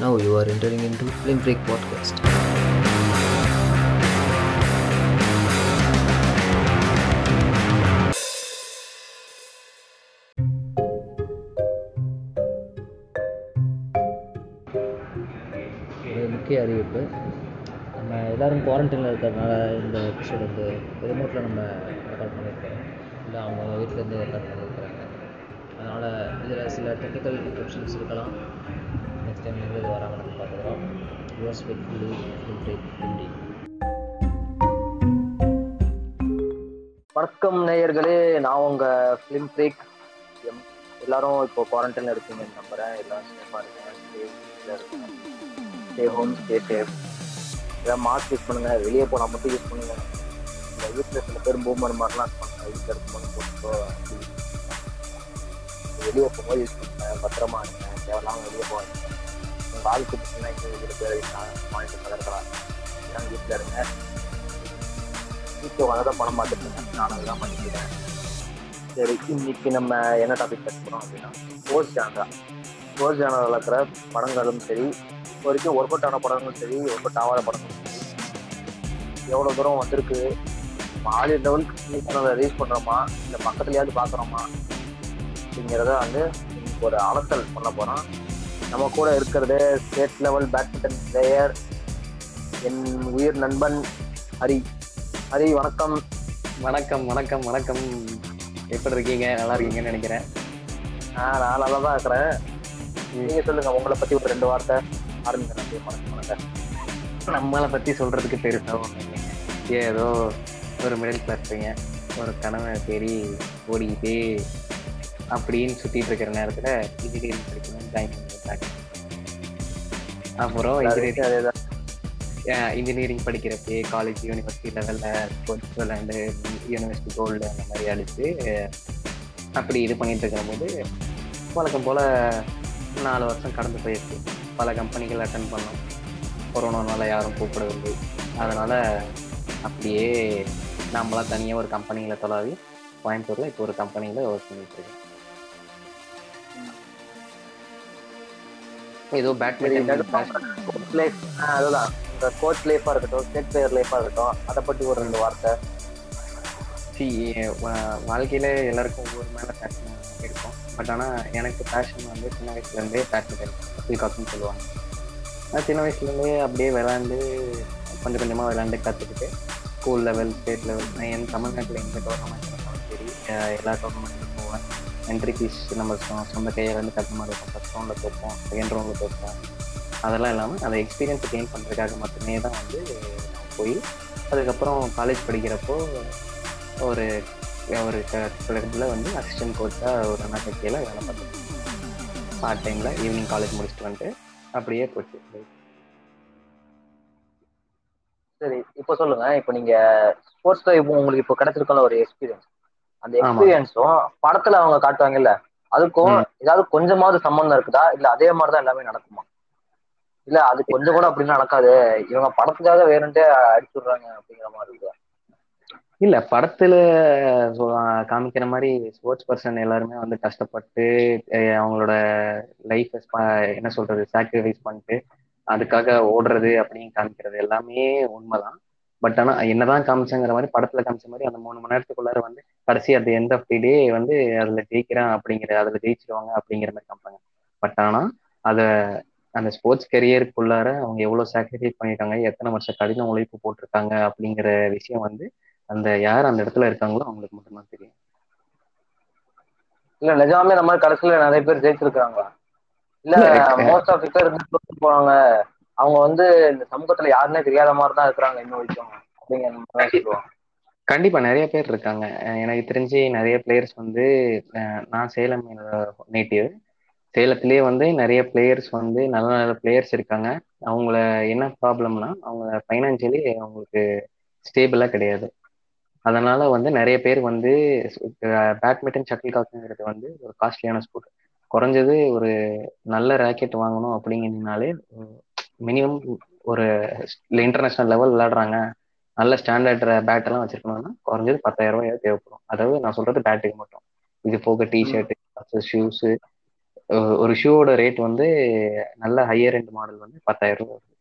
Now you are entering into Film Break Podcast. ஒரு முக்கிய அறிவிப்பு. நம்ம எல்லோரும் குவாரண்டைனில் இருக்கிறதுனால இந்த எபிசோடு வந்து ரிமோட்டில் நம்ம ரெக்கார்ட் பண்ணியிருக்கோம். இல்லை அவங்க வீட்டிலேருந்து ரெக்கார்ட் பண்ணியிருக்கிறாங்க. அதனால் இதில் சில டெக்னிக்கல் இன்ஸ்ட்ரக்ஷன்ஸ் இருக்கலாம். நெக்ஸ்ட் டைம் எங்கே இது வராமல் நம்ம பார்த்துக்கிறோம். யூஎஸ் வித் பிரேக் ஹிந்தி வணக்கம் நேயர்களே நான் உங்க ஃபிலிம் பிரேக் எம் எல்லாரும் இப்போ குவாரண்டைன்ல இருக்கீங்கன்னு நம்புறேன். எல்லாரும் சேஃபா இருக்கேன் ஸ்டே இருக்குங்க ஸ்டே ஹோம் ஸ்டே சேஃப் ஏதாவது மாஸ்க் யூஸ் பண்ணுங்க. வெளியே போனால் மட்டும் யூஸ் பண்ணுங்க. இந்த வீட்டில் சில பேர் மூவ்மெண்ட் மாதிரிலாம் இருப்பாங்க. வீட்டில் இருக்கும்போது போட்டு வெளியே போகும்போது யூஸ் பண்ணுங்க. பத்திரமா இருங்க. தேவையில்லாமல் வெளியே போகாதீங்க. உங்கள் ஆளுக்கு பேர் மாநில தகர்க்கலாம் எல்லாம் வீட்டில் இருங்க. வீட்டில் உட்காந்து தான் பணம் பார்த்துட்டு இருக்கேன் நான் அதெல்லாம் பண்ணிக்கிறேன். சரி இன்னைக்கு நம்ம என்ன டாபிக் பேச போகிறோம் அப்படின்னா ஸ்போர்ட்ஸ் ஜானரா ஸ்போர்ட்ஸ் ஜானரில் இருக்கிற படங்களும் சரி இப்போ வரைக்கும் ஒர்க் அவுட் ஆன படங்களும் சரி ஒர்க் அவுட் ஆகாத படங்களும் சரி எவ்வளோ தூரம் வந்திருக்கு ஆலியர் லெவலுக்கு ரீச் பண்ணுறோமா இல்லை பக்கத்துலையாவது பார்க்குறோமா அப்படிங்கிறத வந்து ஒரு அலத்தல் பண்ண போகிறோம் நம்ம கூட இருக்கிறது ஸ்டேட் லெவல் பேட்மிண்டன் பிளேயர் என் உயிர் நண்பன் ஹரி. ஹரி வணக்கம். வணக்கம் வணக்கம் வணக்கம். எப்படி இருக்கீங்க? நல்லா இருக்கீங்கன்னு நினைக்கிறேன். ஆ நான் நல்லா தான் இருக்கிறேன். நீங்க சொல்லுங்க உங்களை பத்தி ஒரு ரெண்டு வார்த்தை. வணக்கம் நம்மளை பத்தி சொல்றதுக்கு பெருசா ஏதோ ஒரு மிடில் கிளாஸ் பையன் ஒரு கனவை தேடி ஓடிக்கிட்டே அப்படின்னு சுத்திட்டு இருக்கிற நேரத்துல இன்ஜினியரிங் படிக்கணும் ஜாயின் பண்ணிட்டாங்க அப்புறம் இன்ஜினியரிங் இன்ஜினியரிங் படிக்கிறப்பே காலேஜ் யூனிவர்சிட்டி லெவலில் ஸ்போர்ட்ஸ் விளையாண்டு யூனிவர்சிட்டி கோல்டு அந்த மாதிரி அடிச்சு அப்படி இது பண்ணிட்டு இருக்கிற போது வழக்கம் போல் நாலு வருஷம் கடந்து போயிடுச்சு. பல கம்பெனிகள் அட்டன் பண்ணோம். கொரோனானால யாரும் கூப்பிடவில்லை. அதனால் அப்படியே நாமளாம் தனியாக ஒரு கம்பெனியில் தொலாவி கோயம்புத்தூரில் இப்போ ஒரு கம்பெனியில் ஒர்க் பண்ணிட்டு ஏதோ பேட்மிண்டன் கோச் லைஃப் அதுதான். இந்த கோச் லைஃபா இருக்கட்டும் ஸ்டேட் பிளேயர் லைஃபா இருக்கட்டும் அதை பத்தி ஒரு ரெண்டு வார்த்தை. சி வாழ்க்கையில் எல்லாருக்கும் ஒவ்வொரு மேலே பேஷன் இருக்கும். பட் ஆனால் எனக்கு பேஷன் வந்து சின்ன வயசுலேருந்தே பேட்மிண்டன் பீகாக்னு சொல்லுவாங்க. நான் சின்ன வயசுலேருந்தே அப்படியே விளாண்டு கொஞ்சம் கொஞ்சமாக விளாண்டு கற்றுக்கிட்டு ஸ்கூல் லெவல் ஸ்டேட் லெவல் நான் என் தமிழ்நாட்டில் எந்த டோர்னமெண்ட் சரி எல்லா போவேன் என்ட்ரி ஃபீஸ் நம்ம சொந்த கையில் வந்து கட்ட மாதிரி இருக்கும். ஃபஸ்ட் ரவுண்டில் தோப்போம் செகண்ட் ரவுண்டில் தோப்போம். அதெல்லாம் இல்லாமல் அதை எக்ஸ்பீரியன்ஸ் கெயின் பண்ணுறதுக்காக மட்டுமே தான் வந்து போய் அதுக்கப்புறம் காலேஜ் படிக்கிறப்போ ஒரு ஒரு கிளப்பில் வந்து அசிஸ்டன்ட் கோச்சாக ஒரு அண்ணா கட்சியில் வேலை பார்த்தேன் பார்ட் டைமில் ஈவினிங் காலேஜ் முடிச்சுட்டு வந்துட்டு அப்படியே போச்சு. சரி இப்போ சொல்லுங்க. இப்போ நீங்க ஸ்போர்ட்ஸ்ல இப்போ உங்களுக்கு இப்போ கிடைச்சிருக்கல ஒரு எக்ஸ்பீரியன்ஸ் அந்த. எக்ஸ்பீரியன்ஸும் படத்துல அவங்க காட்டுவாங்கல்ல அதுக்கும் ம். ஏதாவது கொஞ்சமாவது சம்பந்தம் இருக்குதா? இல்ல அதே மாதிரிதான் எல்லாமே நடக்குமா? இல்ல அது கொஞ்சம் கூட அப்படி நடக்காது. இவங்க படத்துக்காக வேணும்ட்டே அடிச்சு விடுறாங்க அப்படிங்கிற மாதிரி இருக்குதா இல்லை படத்தில் காமிக்கிற மாதிரி ஸ்போர்ட்ஸ் பர்சன் எல்லாருமே வந்து கஷ்டப்பட்டு அவங்களோட லைஃப் என்ன சொல்றது சாக்ரிஃபைஸ் பண்ணிட்டு அதுக்காக ஓடுறது அப்படின்னு காமிக்கிறது எல்லாமே உண்மைதான். பட் ஆனால் என்னதான் காமிச்சாங்கிற மாதிரி படத்தில் காமிச்ச மாதிரி அந்த மூணு மணி நேரத்துக்குள்ளார வந்து கடைசி at the end of the day வந்து அதில் ஜெயிக்கிறேன் அப்படிங்கிற அதில் ஜெயிச்சிருவாங்க அப்படிங்கிற மாதிரி காமிப்பாங்க. பட் ஆனால் அதை அந்த ஸ்போர்ட்ஸ் கரியருக்குள்ளார அவங்க எவ்வளோ சாக்ரிஃபைஸ் பண்ணியிருக்காங்க எத்தனை வருஷம் கடின உழைப்பு போட்டிருக்காங்க அப்படிங்கிற விஷயம் வந்து அந்த யார் அந்த இடத்துல இருக்காங்களோ அவங்களுக்கு மட்டும்தான் தெரியும். இல்ல நிஜமாவே இந்த மாதிரி கடைசியில நிறைய பேர் ஜெயிச்சிருக்காங்களா இல்ல. மோஸ்ட் ஆஃப் பேர் இருந்து போவாங்க. அவங்க வந்து இந்த சமூகத்துல யாருன்னே தெரியாத மாதிரி தான் இருக்கிறாங்க இன்னும் வரைக்கும். அப்படிங்கிற சொல்லுவாங்க. கண்டிப்பா நிறைய பேர் இருக்காங்க. எனக்கு தெரிஞ்சு நிறைய பிளேயர்ஸ் வந்து நான் சேலம் நேட்டிவ் சேலத்திலேயே வந்து நிறைய பிளேயர்ஸ் வந்து நல்ல நல்ல பிளேயர்ஸ் இருக்காங்க. அவங்கள என்ன ப்ராப்ளம்னா அவங்க ஃபைனான்சியலி அவங்களுக்கு ஸ்டேபிளா கிடையாது. அதனால வந்து நிறைய பேர் வந்து பேட்மிண்டன் ஷட்டில் காக்குங்கிறது வந்து ஒரு காஸ்ட்லியான ஸ்போர்ட் குறைஞ்சது ஒரு நல்ல ராக்கெட் வாங்கணும் அப்படிங்கிறதுனாலே மினிமம் ஒரு இன்டர்நேஷனல் லெவல் விளையாடுறாங்க. நல்ல ஸ்டாண்டர்ட் பேட் எல்லாம் வச்சிருக்கணும்னா குறைஞ்சது பத்தாயிரம் ரூபாய் தேவைப்படும். அதாவது நான் சொல்றது பேட்டுக்கு மட்டும். இது போக டிஷர்ட் ஷூஸ் ஒரு ஷூவோட ரேட் வந்து நல்ல ஹையர் எண்ட் மாடல் வந்து பத்தாயிரம் ரூபாய் வருது.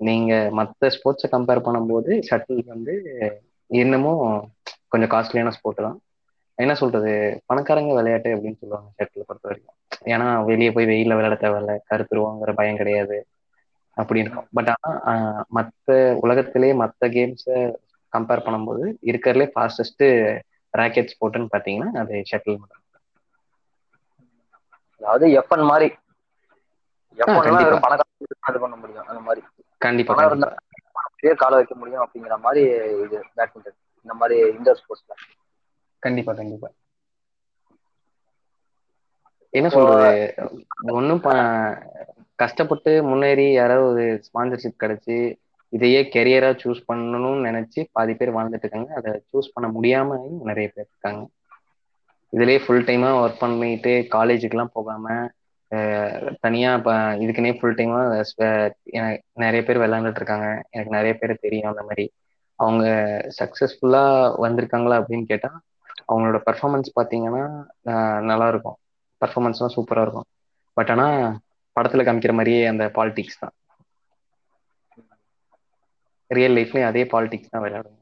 நீங்க மற்ற ஸ்போர்ட்ஸை கம்பேர் பண்ணும்போது ஷட்டில் வந்து இன்னமும் கொஞ்சம் காஸ்ட்லியான ஸ்போர்ட் தான். என்ன சொல்றது? பணக்காரங்க விளையாட்டு அப்படின்னு சொல்லுவாங்க ஷட்டில் பொறுத்த வரைக்கும் ஏன்னா வெளியே போய் வெயில விளையாட தேவையில்ல. கருத்துருவாங்கிற பயம் கிடையாது. அப்படி இருக்கும். பட் ஆனா மற்ற உலகத்திலே மற்ற கேம்ஸை கம்பேர் பண்ணும்போது இருக்கிறதுலே ஃபாஸ்டஸ்ட் ராக்கெட் ஸ்போர்ட்னு பார்த்தீங்கன்னா அது ஷட்டில் அதாவது எஃப்என் மாதிரி. இது பண்ண முடியும் அந்த மாதிரி. கண்டிப்பா இருந்தா கால வைக்க முடியும் அப்படிங்கிற மாதிரி இது பேட்மிண்டன் இந்த மாதிரி இண்டோர் ஸ்போர்ட்ஸ்ல கண்டிப்பா கண்டிப்பா. என்ன சொல்றது? ஒன்றும் கஷ்டப்பட்டு முன்னேறி யாராவது ஒரு ஸ்பான்சர்ஷிப் கிடைச்சி இதையே கெரியரா சூஸ் பண்ணணும்னு நினைச்சு பாதி பேர் வாழ்ந்துட்டு இருக்காங்க. அதை சூஸ் பண்ண முடியாம நிறைய பேர் இருக்காங்க. இதுலயே ஃபுல் டைமா ஒர்க் பண்ணிட்டு காலேஜுக்கெல்லாம் போகாம தனியா இப்போ இதுக்குன்னே ஃபுல் டைமா நிறைய பேர் விளையாண்டுட்டு இருக்காங்க. எனக்கு நிறைய பேர் தெரியும் அந்த மாதிரி. அவங்க சக்சஸ்ஃபுல்லா வந்திருக்காங்களா அப்படின்னு கேட்டா அவங்களோட பர்ஃபார்மன்ஸ் பார்த்தீங்கன்னா நல்லா இருக்கும். பர்ஃபார்மன்ஸ்லாம் சூப்பராக இருக்கும். பட் ஆனால் படத்தில் காமிக்கிற மாதிரியே அந்த பாலிடிக்ஸ் தான். ரியல் லைஃப்லேயும் அதே பாலிடிக்ஸ் தான் விளையாடுங்க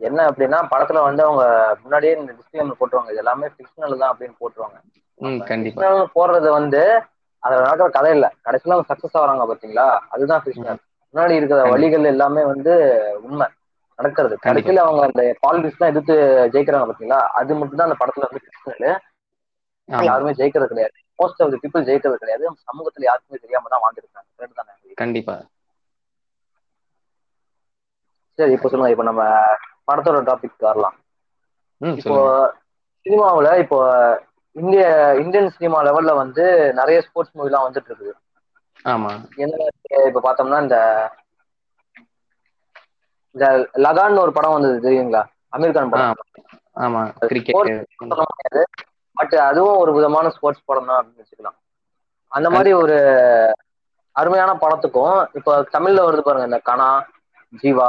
என்ன அப்படின்னா படத்துல வந்து அவங்க முன்னாடியே இந்த டிஸ்கிளைமர் போட்டுருவாங்க. இது எல்லாமே ஃபிக்ஷனல் தான் அப்படின்னு போட்டுருவாங்க. கண்டிப்பா. போடுறது வந்து அதுல நடக்கிற கதை இல்ல. கடைசியில அவங்க சக்சஸ் ஆகுறாங்க பாத்தீங்களா? அதுதான் ஃபிக்ஷனல் முன்னாடி இருக்கிற. வழிகள் எல்லாமே வந்து உண்மை. நடக்கிறது. கடைசியில அவங்க அந்த பாலிடிக்ஸ் எல்லாம் எதிர்த்து ஜெயிக்கிறாங்க பாத்தீங்களா? அது மட்டும் தான் அந்த படத்துல வந்து யாருமே ஜெயிக்கிறது கிடையாது. மோஸ்ட் ஆஃப் தி பீப்புள் ஜெயிக்கிறது கிடையாது. சமூகத்துல யாருக்குமே தெரியாம தான் வாழ்ந்துருக்காங்க. கரெக்ட் தானே? கண்டிப்பா. சரி இப்போ சொல்லுங்க. இப்போ நம்ம படத்தோட டாபிக் வரலாம். இப்போ சினிமாவுல இப்போ இந்திய இந்தியன் சினிமா லெவல்ல வந்து நிறைய ஸ்போர்ட்ஸ் மூவிலாம் வந்துட்டு இருக்குது. ஆமா. என்ன இப்ப பார்த்தோம்னா இந்த இந்த லகான்னு ஒரு படம் வந்தது தெரியுங்களா? அமீர் கான் படம். ஆமா. கிரிக்கெட் பட் அதுவும் ஒரு விதமான ஸ்போர்ட்ஸ் படம் தான் அப்படின்னு வச்சுக்கலாம். அந்த மாதிரி ஒரு அருமையான படத்துக்கும் இப்போ தமிழ்ல வருது பாருங்க இந்த கனா ஜீவா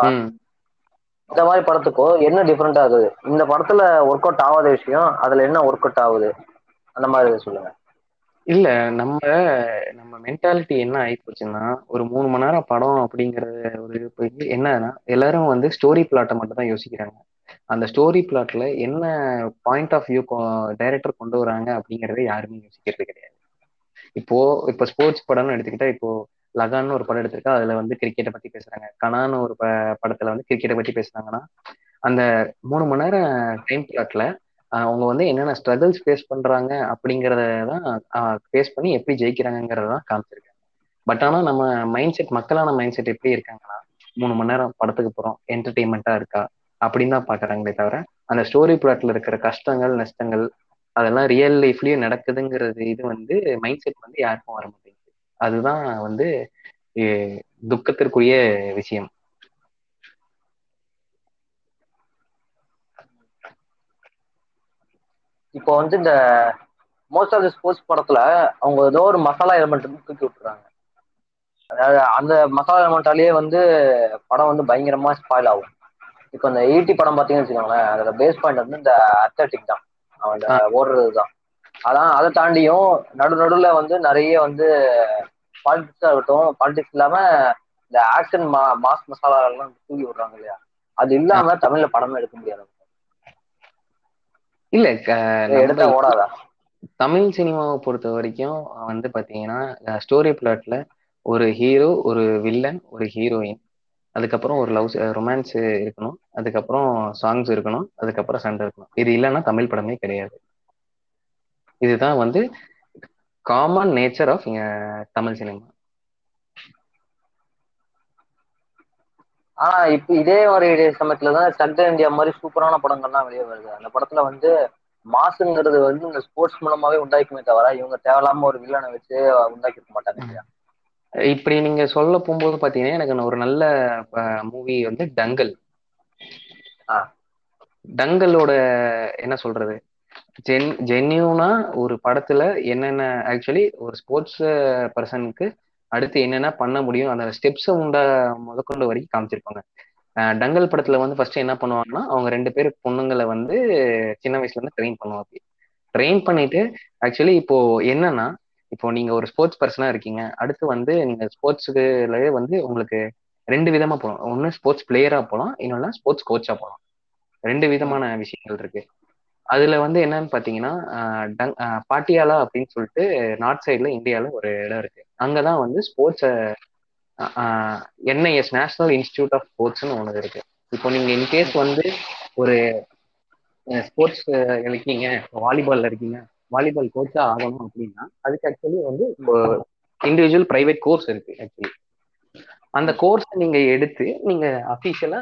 இந்த மாதிரி படத்துக்கும் என்ன டிஃப்ரெண்ட் ஆகுது? இந்த படத்துல ஒர்க் அவுட் ஆகாத விஷயம் அதுல என்ன ஒர்க் அவுட் ஆகுது? அந்த மாதிரி சொல்லுங்க. இல்ல நம்ம நம்ம மென்டாலிட்டி என்ன ஆகி போச்சுன்னா ஒரு மூணு மணி நேரம் படம் அப்படிங்கறது ஒரு இது என்னன்னா எல்லாரும் வந்து ஸ்டோரி பிளாட்டை மட்டும் தான் யோசிக்கிறாங்க. அந்த ஸ்டோரி பிளாட்ல என்ன பாயிண்ட் ஆஃப் வியூ டைரக்டர் கொண்டு வராங்க அப்படிங்கறத யாருமே யோசிக்கிறது கிடையாது. இப்போ இப்போ ஸ்போர்ட்ஸ் படம்னு எடுத்துக்கிட்டா இப்போ லகான்னு ஒரு படம் எடுத்திருக்கா அதுல வந்து கிரிக்கெட்டை பத்தி பேசுறாங்க. கனான்னு ஒரு ப- படத்துல வந்து கிரிக்கெட்டை பத்தி பேசுறாங்கன்னா அந்த மூணு மணி நேரம் டைம் பிளாட்ல அவங்க வந்து என்னென்ன ஸ்ட்ரகிள்ஸ் ஃபேஸ் பண்றாங்க அப்படிங்கிறத தான் ஃபேஸ் பண்ணி எப்படி ஜெயிக்கிறாங்கிறத தான் காமிச்சிருக்காங்க. பட் ஆனால் நம்ம மைண்ட் செட் மக்களான மைண்ட் செட் எப்படி இருக்காங்கன்னா மூணு மணி நேரம் படத்துக்கு போகிறோம் என்டர்டெயின்மெண்ட்டாக இருக்கா அப்படின்னு தான் பார்க்குறாங்களே தவிர அந்த ஸ்டோரி பிளாட்ல இருக்கிற கஷ்டங்கள் நஷ்டங்கள் அதெல்லாம் ரியல் லைஃப்லயும் நடக்குதுங்கிறது இது வந்து மைண்ட் செட் வந்து யாருக்கும் வர மாட்டேங்குது. அதுதான் வந்து துக்கத்திற்குரிய விஷயம். இப்போ வந்து இந்த மோஸ்ட் ஆஃப் தி ஸ்போர்ட்ஸ் படத்துல அவங்க ஏதோ ஒரு மசாலா எலிமெண்ட் தூக்கி விட்டுறாங்க. அதாவது அந்த மசாலா எலிமெண்டாலேயே வந்து படம் வந்து பயங்கரமா ஸ்பாயில் ஆகும். இப்போ இந்த ஈட்டி படம் பார்த்தீங்கன்னு வச்சுக்கோங்களேன் அதோட பேஸ் பாயிண்ட் வந்து இந்த அத்லட்டிக் தான். அவன். ஓடுறது தான். அதான் அதை தாண்டியும் நடு நடுவுல வந்து நிறைய வந்து பாலிடிக்ஸா இருக்கட்டும் பாலிடிக்ஸ் இல்லாம இந்த ஆக்ஷன் மா மாஸ் மசாலா எல்லாம் தூக்கி விடுறாங்க இல்லையா? அது இல்லாம தமிழ்ல படமே எடுக்க முடியாது. இல்ல எடுத்தா ஓடாதா? தமிழ் சினிமாவை பொறுத்த வரைக்கும் வந்து பாத்தீங்கன்னா ஸ்டோரி பிளாட்ல ஒரு ஹீரோ ஒரு வில்லன் ஒரு ஹீரோயின் அதுக்கப்புறம் ஒரு லவ் ரொமான்ஸ் இருக்கணும். அதுக்கப்புறம் சாங்ஸ் இருக்கணும். அதுக்கப்புறம் சண்டை இருக்கணும். இது இல்லைன்னா தமிழ் படமே கிடையாது. இதுதான் வந்து common nature of Tamil cinema. ஆனா இப்ப இதே மாதிரி சமயத்துல தான் சக்த இந்தியா மாதிரி சூப்பரான படங்கள்லாம் வெளியே வருது. அந்த படத்துல வந்து மாசுங்கிறது வந்து இந்த ஸ்போர்ட்ஸ் மூலமாவே உண்டாக்குமே தவிர இவங்க தேவையில்லாம ஒரு வில்லனை வச்சு உண்டாக்கி இருக்க மாட்டாங்க இப்படி நீங்க சொல்ல போகும்போது பாத்தீங்கன்னா எனக்கு ஒரு நல்ல மூவி வந்து டங்கல். டங்கலோட என்ன சொல்றது? ஜென் ஜென்யூனா ஒரு படத்துல என்னென்ன ஆக்சுவலி ஒரு ஸ்போர்ட்ஸ் பர்சனுக்கு அடுத்து என்னென்ன பண்ண முடியும்? அந்த ஸ்டெப்ஸை உண்ட முதற்கொண்டு வரைக்கும் காமிச்சிருப்பாங்க. டங்கல் படத்துல வந்து ஃபர்ஸ்ட் என்ன பண்ணுவாங்கன்னா அவங்க ரெண்டு பேர் பொண்ணுங்களை வந்து சின்ன வயசுல இருந்து ட்ரெயின் பண்ணுவாங்க. ட்ரெயின் பண்ணிட்டு ஆக்சுவலி இப்போ என்னன்னா இப்போ நீங்க ஒரு ஸ்போர்ட்ஸ் பர்சனா இருக்கீங்க. அடுத்து வந்து நீங்க ஸ்போர்ட்ஸுக்குள்ளே வந்து உங்களுக்கு ரெண்டு விதமா போகலாம் ஒன்னு ஸ்போர்ட்ஸ் பிளேயரா போகலாம் இன்னொன்னா ஸ்போர்ட்ஸ் கோச்சா போகலாம் ரெண்டு விதமான விஷயங்கள் இருக்கு. அதுல வந்து என்னன்னு பாத்தீங்கன்னா டங்- பாட்டியாலா அப்படின்னு சொல்லிட்டு நார்த் சைடுல இந்தியால ஒரு இடம் இருக்கு. அங்கதான் வந்து sports NIS national institute of ஸ்போர்ட்ஸ்னு ஒன்று இருக்கு. இப்போ நீங்க இன்கேஸ் வந்து ஒரு ஸ்போர்ட்ஸ் இருக்கீங்க வாலிபால்ல இருக்கீங்க வாலிபால் கோச்சா ஆகணும் அப்படின்னா அதுக்கு ஆக்சுவலி வந்து இண்டிவிஜுவல் பிரைவேட் கோர்ஸ் இருக்கு ஆக்சுவலி அந்த கோர்ஸ் நீங்க எடுத்து நீங்க அஃபிஷியலா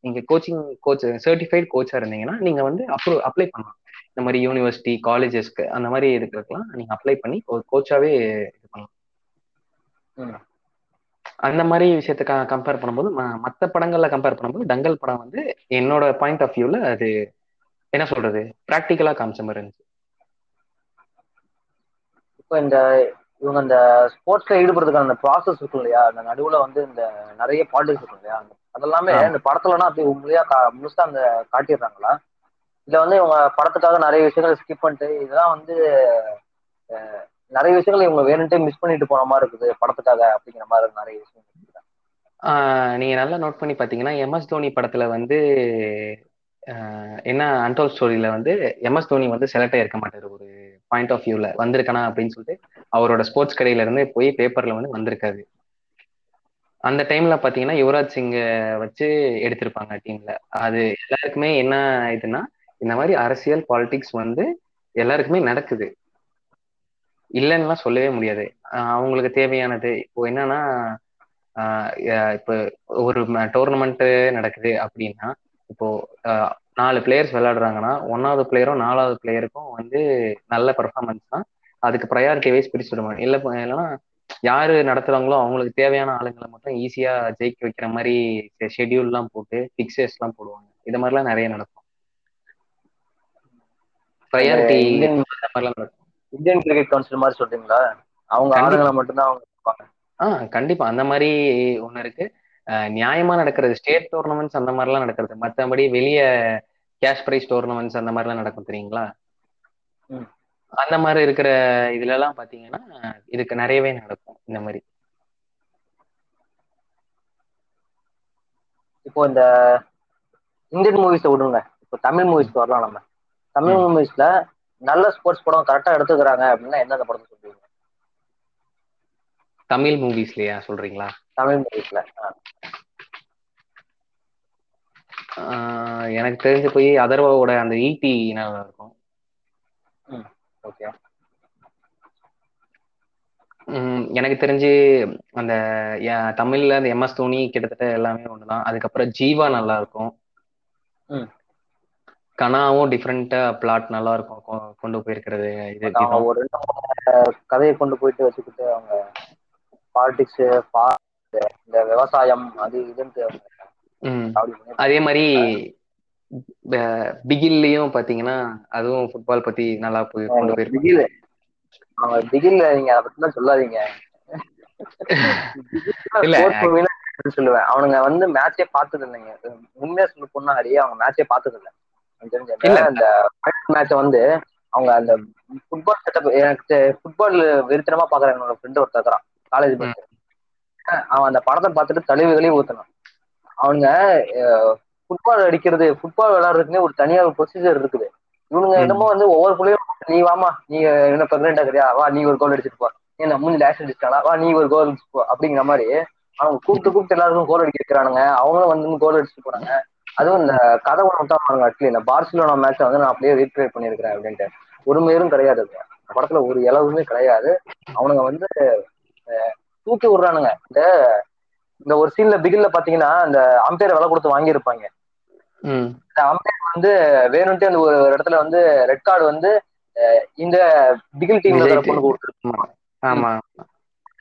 நீங்க கோச்சிங் கோச் சர்டிஃபைட் கோச்சா இருந்தீங்கன்னா நீங்க வந்து அப்ரூவ் அப்ளை பண்ணலாம். இந்த மாதிரி யூனிவர்சிட்டி காலேஜஸ்க்கு அந்த மாதிரி இதுக்கெல்லாம் நீங்க அப்ளை பண்ணி ஒரு கோச்சாவே இது பண்ணலாம். அந்த மாதிரி விஷயத்த கம்பேர் பண்ணும்போது ம- மத்த படங்கள்ல கம்பேர் பண்ணும்போது டங்கல் படம் வந்து என்னோட பாயிண்ட் ஆஃப் வியூல அது என்ன சொல்றது? ப்ராக்டிக்கலா காமிச்ச மாதிரி இருந்துச்சு. இப்போ இந்த இவங்க இந்த ஸ்போர்ட்ஸ்ல ஈடுபடுறதுக்கான அந்த ப்ராசஸ் இருக்கும் இல்லையா? அந்த நடுவுல வந்து இந்த நிறைய பாலிடிக்ஸ் இருக்கும் இல்லையா? அதெல்லாமே. இந்த படத்துலனா அப்படி உண்மையா முழுசா அந்த காட்டிடுறாங்களா? இல்ல வந்து இவங்க படத்துக்காக நிறைய விஷயங்களை ஸ்கிப் பண்ணிட்டு இதெல்லாம் வந்து நிறைய விஷயங்கள் இவங்க வேணுன்ட்டே மிஸ் பண்ணிட்டு போன மாதிரி இருக்குது படத்துக்காக அப்படிங்கிற மாதிரி நிறைய விஷயம் ஆஹ் நீங்க நல்லா நோட் பண்ணி பாத்தீங்கன்னா எம்எஸ் தோனி படத்துல வந்து ஆஹ் என்ன அன்டோல் ஸ்டோரியில வந்து எம்எஸ் தோனி வந்து செலக்ட் ஆயிருக்க மாட்டாரு ஒரு பாயிண்ட் ஆஃப் வியூல வந்திருக்கானா அப்படின்னு சொல்லிட்டு அவரோட ஸ்போர்ட்ஸ் கடையில இருந்து போய் பேப்பர்ல வந்து வந்திருக்காரு. அந்த டைம்ல பாத்தீங்கன்னா யுவராஜ் சிங்க வச்சு எடுத்திருப்பாங்க டீம்ல அது எல்லாருக்குமே என்ன இதுன்னா இந்த மாதிரி அரசியல் பாலிடிக்ஸ் வந்து எல்லாருக்குமே நடக்குது. இல்லைன்னுலாம் சொல்லவே முடியாது. அவங்களுக்கு தேவையானது. இப்போ என்னன்னா இப்போ ஒரு டோர்னமெண்ட் நடக்குது அப்படின்னா இப்போ நாலு பிளேயர்ஸ் விளையாடுறாங்கன்னா ஒன்னாவது பிளேயரும் நாலாவது பிளேயருக்கும் வந்து நல்ல பெர்ஃபார்மன்ஸ் தான். அதுக்கு ப்ரையாரிட்டி வைஸ் பிரிச்சு விடுவாங்க இல்ல இல்லைன்னா யாரு நடத்துறாங்களோ அவங்களுக்கு தேவையான ஆளுங்களை மட்டும் ஈஸியா ஜெயிக்க வைக்கிற மாதிரி ஷெட்யூல் எல்லாம் போட்டு பிக்சர்ஸ் எல்லாம் போடுவாங்க. இது மாதிரிலாம் நிறைய நடக்கும். ப்ரையாரிட்டி மாதிரிலாம் நடக்கும். இந்தியன் கிரிக்கெட் கவுன்சில் மாதிரி சொல்றீங்களா அவங்க. ஆளுங்களை மட்டும்தான் அவங்க. ஆ கண்டிப்பா அந்த மாதிரி ஒண்ணு இருக்கு நியாயமா நடக்கிறது ஸ்டேட் டோர்னமெண்ட்ஸ் அந்த மாதிரிலாம் நடக்கிறது மத்தபடி வெளிய கேஷ் பிரைஸ் டோர்னமெண்ட்ஸ் அந்த மாதிரிலாம் நடக்கும் தெரியுங்களா. அந்த மாதிரி இருக்கிற இதுல எல்லாம் பாத்தீங்கன்னா இதுக்கு நிறையவே நடக்கும் இந்த மாதிரி இப்போ இந்த இந்தியன் மூவிஸை விடுங்க இப்போ தமிழ் மூவிஸ்க்கு வரலாம் நம்ம தமிழ். மூவிஸ்ல நல்ல ஸ்போர்ட்ஸ் படம் கரெக்டா எடுத்துக்கிறாங்க அப்படின்னா எந்தெந்த படத்தை சொல்றீங்க? தமிழ் மூவிஸ்லயா சொல்றீங்களா? தமிழ் மூவிஸ்ல எனக்கு தெரிஞ்சு போய் அதர்வாவோட அந்த ஈட்டி நல்லா இருக்கும். ஓகே. எனக்கு தெரிஞ்சு அந்த தமிழ்ல அந்த எம்எஸ் தோனி கிட்டத்தட்ட எல்லாமே ஒண்ணுதான். அதுக்கப்புறம் ஜீவா நல்லா இருக்கும். கனாவும் டிஃப்ரெண்டா பிளாட் நல்லா இருக்கும் கொண்டு போயிருக்கிறது. இது. ஒரு கதையை கொண்டு போயிட்டு வச்சுக்கிட்டு அவங்க பாலிடிக்ஸ் இந்த விவசாயம் அது பண்ணிட்டு அதே மாதிரி பிகில்லயும் பாத்தீங்கன்னா அதுவும் ஃபுட்பால் பத்தி நல்லா போய் கொண்டு போயிருப்பாங்க. பிகில். அவங்க பிகில் நீங்க அதை பத்திலாம் சொல்லாதீங்க. இல்ல. சொல்லுவேன். அவனுங்க வந்து மேட்சே பார்த்தது இல்லைங்க உண்மையா சொல்ல போனா ஹரி அவங்க மேட்சே பார்த்தது இல்ல. அந்த மேட்சை வந்து அவங்க அந்த ஃபுட்பால் செட்டப் எனக்கு ஃபுட்பால் வெறித்தனமா பாக்குற என்னோட ஃப்ரெண்ட் ஒருத்தர் காலேஜ் படிச்சு அவன். அந்த படத்தை பார்த்துட்டு தழுவுகளையும் ஊத்தனான். அவனுங்க ஃபுட்பால் அடிக்கிறது ஃபுட்பால் விளையாடுறதுக்குன்னே ஒரு தனியா ஒரு ப்ரொசீஜர் இருக்குது. இவனுங்க. என்னமோ வந்து ஒவ்வொரு புள்ளையும் நீ வாமா நீ என்ன பிரெக்னெண்ட் ஆகுறியா? வா நீ ஒரு கோல் அடிச்சிட்டு போ. நீ என்ன மூஞ்சி லேஷ் அடிச்சிட்டானா வா நீ ஒரு கோல் அடிச்சிட்டு போ அப்படிங்கிற மாதிரி அவங்க கூப்பிட்டு கூப்பிட்டு எல்லாருக்கும் கோல் அடிக்க வைக்கிறானுங்க. அவங்களும் வந்து கோல் அடிச்சுட்டு போறாங்க. அதுவும் இந்த கதை ஒன்று விட்டா பாருங்க அட்லி இந்த பார்சிலோனா மேட்சை வந்து நான் அப்படியே ரீக்ரியேட் பண்ணியிருக்கிறேன் அப்படின்ட்டு. ஒரு மேரும் கிடையாது படத்துல ஒரு இளவுமே கிடையாது. அவனுங்க வந்து தூக்கி விடுறானுங்க. இந்த இந்த ஒரு சீன்ல பிகில்ல பாத்தீங்கன்னா அந்த அம்பையர் விலை கொடுத்து வாங்கியிருப்பாங்க. இந்த அம்பையர் வந்து வேணும்ட்டே அந்த ஒரு இடத்துல வந்து ரெட் கார்டு வந்து இந்த பிகில் டீம்ல பொண்ணுக்கு கொடுத்து ஆமா. ஆமா.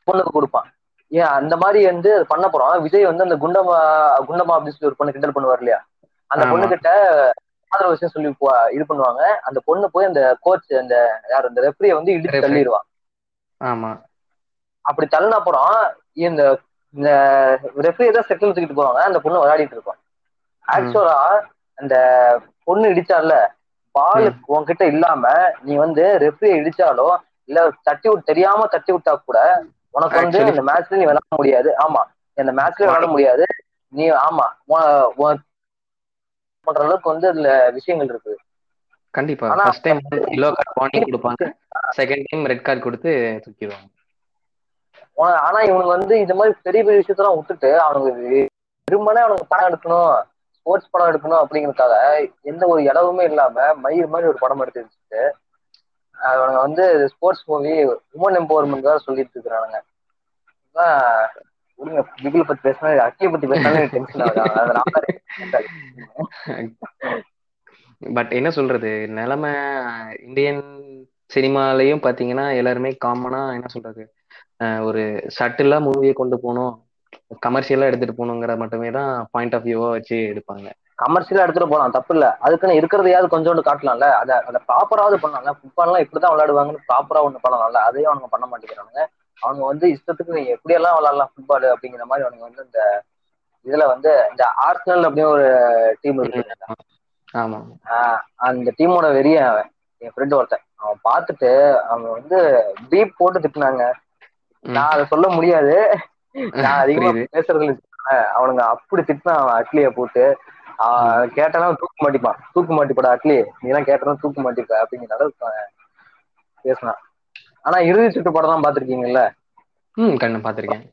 பொண்ணுக்கு கொடுப்பான். ஏன் அந்த மாதிரி வந்து அது பண்ண போறோம். விஜய் வந்து அந்த குண்டமா குண்டமா அப்படின்னு சொல்லி ஒரு பொண்ணு கிண்டல் பண்ணுவார் இல்லையா? அந்த. பொண்ணு கிட்ட ஆதரவு விஷயம் சொல்லி இது பண்ணுவாங்க. அந்த பொண்ணு போய் அந்த கோச் அந்த யார் அந்த ரெஃப்ரியை வந்து இடிச்சு. தள்ளிடுவான் ஆமா. அப்படி தள்ளின அப்புறம் இந்த இந்த ரெஃப்ரியை தான் செட்டில் தூக்கிட்டு போவாங்க அந்த பொண்ணு விளையாடிட்டு இருப்பான். ஆக்சுவலா அந்த பொண்ணு இடிச்சால பால். உன்கிட்ட இல்லாம நீ வந்து ரெஃப்ரி இடிச்சாலோ இல்ல தட்டி விட்டு தெரியாம தட்டி விட்டா கூட உனக்கு வந்து இந்த மேட்ச்ல நீ விளையாட முடியாது. ஆமா. இந்த மேட்ச்ல விளையாட முடியாது. நீ ஆமா. பண்ற அளவுக்கு வந்து அதுல விஷயங்கள் இருக்கு கண்டிப்பா. First time yellow card warning கொடுப்பாங்க. செகண்ட் டைம் ரெட் கார்டு கொடுத்து தூக்கிடுவாங்க. ஆனா இவங்க வந்து இந்த மாதிரி பெரிய பெரிய விஷயத்தெல்லாம் விட்டுட்டு அவனுக்கு விரும்பனே அவனுக்கு படம் எடுக்கணும். ஸ்போர்ட்ஸ் படம் எடுக்கணும் அப்படிங்கறதுக்காக எந்த ஒரு இடவுமே இல்லாம மயிர் மாதிரி ஒரு படம் எடுத்து வச்சுட்டு அவனுங்க வந்து ஸ்போர்ட்ஸ் மூவி உமன் எம்பவர்மெண்ட் தான் சொல்லிட்டு இருக்கிறானுங்க. விடுங்க பிகில் பத்தி பேசினா அக்கிய பத்தி பேசினாலே டென்ஷன் ஆகுது. பட் என்ன சொல்றது நிலைமை இந்தியன் சினிமாலையும் பாத்தீங்கன்னா எல்லாருமே காமனா என்ன சொல்றது ஒரு சட்டிலா மூவியை கொண்டு போகணும் கமர்ஷியலா எடுத்துட்டு போகணுங்கிற மட்டுமே தான் பாயிண்ட் ஆஃப் வியூவா வச்சு எடுப்பாங்க. கமர்ஷியலா எடுத்துட்டு போலாம். தப்பு இல்ல. அதுக்குன்னு இருக்கிறதையாவது கொஞ்சோண்டு காட்டலாம்ல. அதை அதை ப்ராப்பராவது பண்ணலாம்ல. ஃபுட்பால்லாம் இப்படிதான் விளையாடுவாங்கன்னு ப்ராப்பரா ஒண்ணு பண்ணலாம்ல. அதையும் அவங்க பண்ண மாட்டேங்கிறானுங்க. அவங்க வந்து இஷ்டத்துக்கு நீ எப்படியெல்லாம் விளையாடலாம் ஃபுட்பால் அப்படிங்கிற மாதிரி அவங்க வந்து இந்த இதுல வந்து இந்த ஆர்சனல் அப்படின்னு ஒரு டீம் இருக்கு ஆமா. அந்த டீமோட வெறிய அவன். என் ஃப்ரெண்டு ஒருத்தன். அவன் பார்த்துட்டு அவங்க வந்து பீப் போட்டு திட்டினாங்க. நான் அதை சொல்ல முடியாது. நான் அதிகமா. பேசுறதுல வச்சுக்கோங்களேன், அவனுங்க அப்படி திட்டினான் அவன் அட்லிய போட்டு கேட்டானா தூக்கு மாட்டிப்பான். தூக்கு மாட்டிப்படா அட்லி. நீ எல்லாம் கேட்டாலும் தூக்கு மாட்டிப்ப அப்படிங்கிற அளவுக்கு பேசினான். ஆனா இறுதி சுற்று படம் தான் பாத்திருக்கீங்கல்ல ம் கண்ணு பாத்திருக்கேன்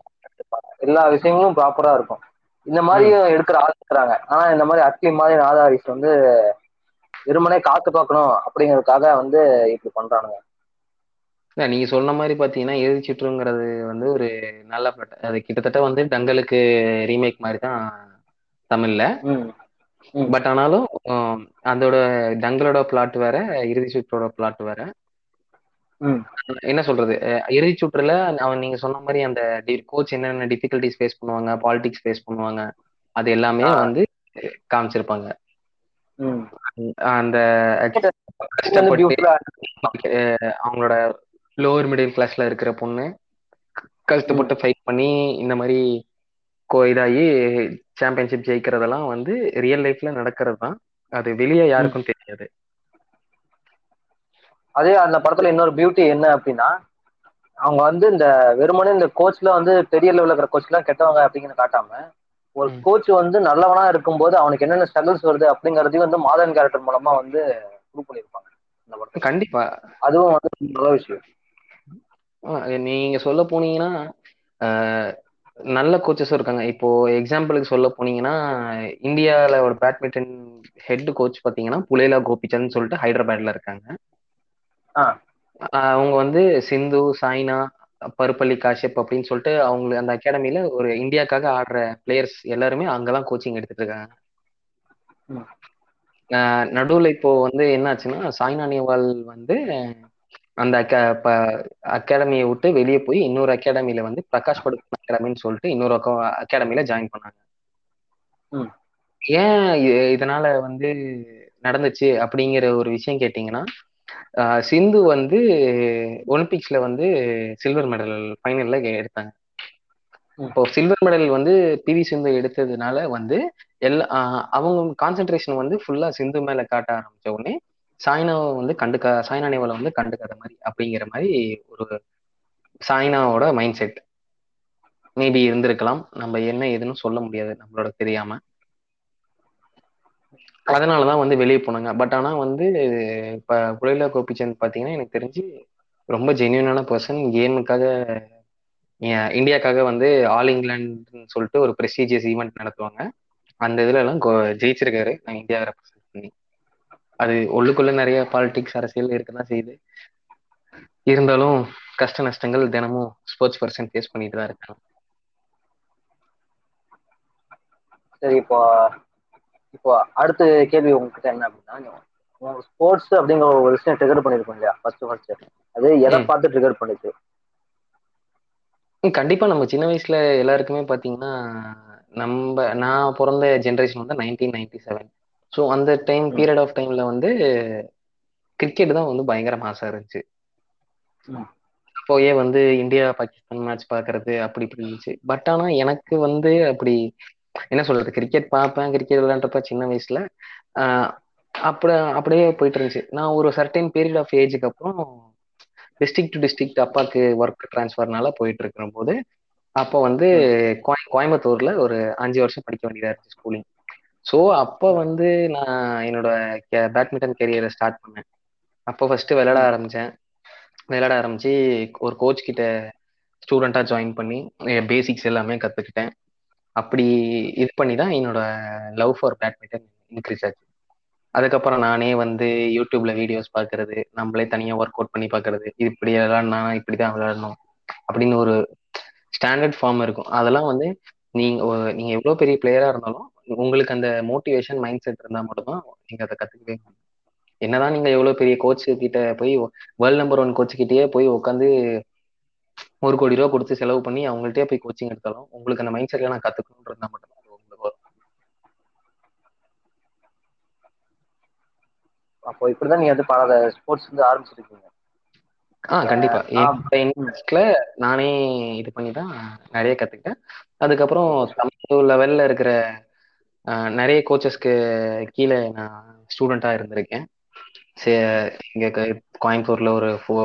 எல்லா விஷயங்களும் ப்ராப்பரா இருக்கும். இந்த மாதிரியும் எடுக்கிற ஆள் இருக்கிறாங்க. ஆனா இந்த மாதிரி அட்லி மாதிரி நாதாரிஸ் வந்து வெறுமனே காத்து பார்க்கணும் அப்படிங்கறதுக்காக வந்து இப்படி பண்றானுங்க. இல்ல நீங்க சொன்ன மாதிரி பாத்தீங்கன்னா இறுதி சுற்றுங்கிறது வந்து ஒரு நல்ல படம். அது கிட்டத்தட்ட வந்து டங்கலுக்கு ரீமேக் மாதிரி தான் தமிழ்ல. பட் ஆனாலும் அதோட டங்கலோட பிளாட் வேற இறுதி சுற்றோட பிளாட் வேற. என்ன சொல்றது? இறுதி சுற்றுல அவன் நீங்க சொன்ன மாதிரி அந்த கோச் என்னென்ன டிஃபிகல்டிஸ் ஃபேஸ் பண்ணுவாங்க பாலிடிக்ஸ் ஃபேஸ் பண்ணுவாங்க அது எல்லாமே. வந்து காமிச்சிருப்பாங்க. அந்த அவங்களோட லோவர் மிடில் கிளாஸ்ல இருக்கிற பொண்ணு கஷ்டப்பட்டு ஃபைட் பண்ணி இந்த மாதிரி கோ இதாகி சாம்பியன்ஷிப் ஜெயிக்கிறதெல்லாம் வந்து ரியல் லைஃப்ல நடக்கிறது தான் அது வெளியே யாருக்கும் தெரியாது. அதே அந்த படத்துல இன்னொரு பியூட்டி என்ன அப்படின்னா அவங்க வந்து இந்த வெறுமனே இந்த கோச்ல வந்து பெரிய லெவலில் இருக்கிற கோச்லாம் கெட்டவங்க அப்படிங்கன்னு காட்டாம ஒரு. கோச் வந்து நல்லவனா இருக்கும்போது அவனுக்கு என்னென்ன ஸ்ட்ரகிள்ஸ் வருது அப்படிங்கறதையும் வந்து மாதன் கேரக்டர் மூலமா வந்து ப்ரூவ் பண்ணியிருப்பாங்க இந்த படத்துல. கண்டிப்பா. அதுவும் வந்து நல்ல விஷயம். நீங்க சொல்ல போனீங்கன்னா நல்ல கோச்சஸும் இருக்காங்க. இப்போ எக்ஸாம்பிளுக்கு சொல்ல போனீங்கன்னா ஒரு பேட்மிண்டன் ஹெட் கோச் பாத்தீங்கன்னா புலேலா கோபிச்சந்த் சொல்லிட்டு ஹைதராபாத்ல இருக்காங்க. அவங்க வந்து சிந்து சாய்னா பருப்பள்ளி காஷ்யப் அப்படின்னு சொல்லிட்டு அவங்க அந்த அகாடமில ஒரு இந்தியாக்காக ஆடுற பிளேயர்ஸ் எல்லாருமே அங்கதான் கோச்சிங் எடுத்துட்டு இருக்காங்க. நடுவுல இப்போ வந்து என்னாச்சுன்னா சாய்னா நேவால் வந்து அந்த அகாடமியை விட்டு வெளியே போய் இன்னொரு அகாடமில வந்து பிரகாஷ் படுகோன் அகாடமின்னு சொல்லிட்டு இன்னொரு அகாடமில ஜாயின் பண்ணாங்க ம். ஏன் இதனால வந்து நடந்துச்சு அப்படிங்கிற ஒரு விஷயம் கேட்டிங்கன்னா சிந்து வந்து ஒலிம்பிக்ஸ்ல வந்து சில்வர் மெடல் ஃபைனல்ல எடுத்தாங்க. இப்போ சில்வர் மெடல் வந்து பிவி சிந்து எடுத்ததுனால வந்து எல்லா அவங்க கான்சென்ட்ரேஷன் வந்து ஃபுல்லா சிந்து மேல காட்ட ஆரம்பிச்ச உடனே சாய்னாவை வந்து கண்டுக்க சாய்னா நேவலை வந்து கண்டுக்காத மாதிரி அப்படிங்கிற மாதிரி ஒரு சாய்னாவோட மைண்ட் செட் மேபி இருந்திருக்கலாம். நம்ம என்ன ஏதுன்னு சொல்ல முடியாது நம்மளோட தெரியாம. அதனாலதான் வந்து வெளியே போனாங்க. பட் ஆனா வந்து இப்ப புலையில கோபிச்சந்த் பாத்தீங்கன்னா எனக்கு தெரிஞ்சு ரொம்ப ஜென்யூனான பர்சன் கேமுக்காக இந்தியாக்காக வந்து ஆல் இங்கிலாந்துன்னு சொல்லிட்டு ஒரு ப்ரெஸ்டீஜியஸ் ஈவெண்ட் நடத்துவாங்க. அந்த இதுல எல்லாம் ஜெயிச்சிருக்காரு. நான் இந்தியாவில் ரெப்ரசென்ட் அது உள்ளுக்குள்ள நிறைய பாலிடிக்ஸ் அரசியல் இருக்கதான் செய்யுது. இருந்தாலும் கஷ்ட நஷ்டங்கள் தினமும் ஸ்போர்ட்ஸ் பர்சன் ஃபேஸ் பண்ணிட்டு தான் இருக்காங்க. சரி இப்போ இப்போ அடுத்த கேள்வி உங்ககிட்ட என்ன அப்படின்னா ஸ்போர்ட்ஸ் அப்படிங்கிற ஒரு விஷயம் ட்ரிகர் பண்ணிருக்கோம் இல்லையா? ஃபர்ஸ்ட் ஃபர்ஸ்ட் அது எதை. பார்த்து ட்ரிகர் பண்ணுச்சு? கண்டிப்பா நம்ம சின்ன வயசுல எல்லாருக்குமே பாத்தீங்கன்னா நம்ம நான் பிறந்த ஜென்ரேஷன் வந்து நைன்டீன் நைன்டி செவன் ஸோ அந்த டைம். பீரியட் ஆஃப் டைம்ல வந்து கிரிக்கெட் தான் வந்து பயங்கர மாசா இருந்துச்சு. அப்போயே வந்து இந்தியா பாகிஸ்தான் மேட்ச் பார்க்கறது அப்படி இப்படி இருந்துச்சு. பட் ஆனா எனக்கு வந்து அப்படி என்ன சொல்றது கிரிக்கெட் பார்ப்பேன் கிரிக்கெட் விளையாண்டுறப்ப சின்ன வயசுல. அப்படி அப்படியே போயிட்டு இருந்துச்சு. நான் ஒரு சர்டைன் பீரியட் ஆஃப் ஏஜுக்கு அப்புறம் டிஸ்ட்ரிக்ட் டு டிஸ்ட்ரிக்ட் அப்பாக்கு ஒர்க் ட்ரான்ஸ்ஃபர்னால போயிட்டு இருக்கிற போது அப்போ வந்து கோய கோயம்புத்தூர்ல ஒரு அஞ்சு வருஷம் படிக்க வேண்டியதா இருந்துச்சு ஸ்கூலிங் ஸோ அப்போ வந்து நான் என்னோட பேட்மிண்டன் கெரியரை ஸ்டார்ட் பண்ணேன். அப்போ ஃபர்ஸ்ட் விளையாட ஆரம்பிச்சேன். விளையாட ஆரம்பிச்சு ஒரு கோச் கிட்ட ஸ்டூடெண்டா ஜாயின் பண்ணி பேசிக்ஸ் எல்லாமே கத்துக்கிட்டேன். அப்படி இது பண்ணி தான் என்னோட லவ் ஃபார் பேட்மிண்டன் இன்க்ரீஸ் ஆச்சு. அதுக்கப்புறம் நானே வந்து யூடியூப்ல வீடியோஸ் பார்க்கறது நம்மளே தனியா ஒர்க் அவுட் பண்ணி பார்க்கறது இப்படி விளையாடனா இப்படிதான் விளையாடணும் அப்படின்னு ஒரு ஸ்டாண்டர்ட் ஃபார்ம் இருக்கும். அதெல்லாம் வந்து நீங்க நீங்க எவ்வளவு பெரிய பிளேயரா இருந்தாலும் உங்களுக்கு அந்த மோட்டிவேஷன் மைண்ட் செட் இருந்தா மட்டும்தான் நீங்க அதை முடியும். என்னதான் நீங்க எவ்வளவு பெரிய கோச் கிட்ட போய் வேர்ல்ட் நம்பர் ஒன் கோச் கிட்டயே போய் உட்காந்து ஒரு கோடி ரூபா கொடுத்து செலவு பண்ணி அவங்கள்ட்டயே போய் கோச்சிங் எடுத்தாலும் உங்களுக்கு அந்த மைண்ட் செட்ல நான் கத்துக்கணும்னு இருந்தா மட்டும்தான் அப்போ இப்படிதான் நீங்க வந்து பல ஸ்போர்ட்ஸ் வந்து ஆரம்பிச்சிருக்கீங்க. ஆ கண்டிப்பா. நானே இது பண்ணி தான் நிறைய கத்துக்கிட்டேன். அதுக்கப்புறம் தமிழ் லெவல்ல இருக்கிற நிறைய கோச்சஸ்க்கு கீழே நான் ஸ்டூடெண்டா இருந்திருக்கேன். சே கோயம்புத்தூரில் ஒரு ஃபோ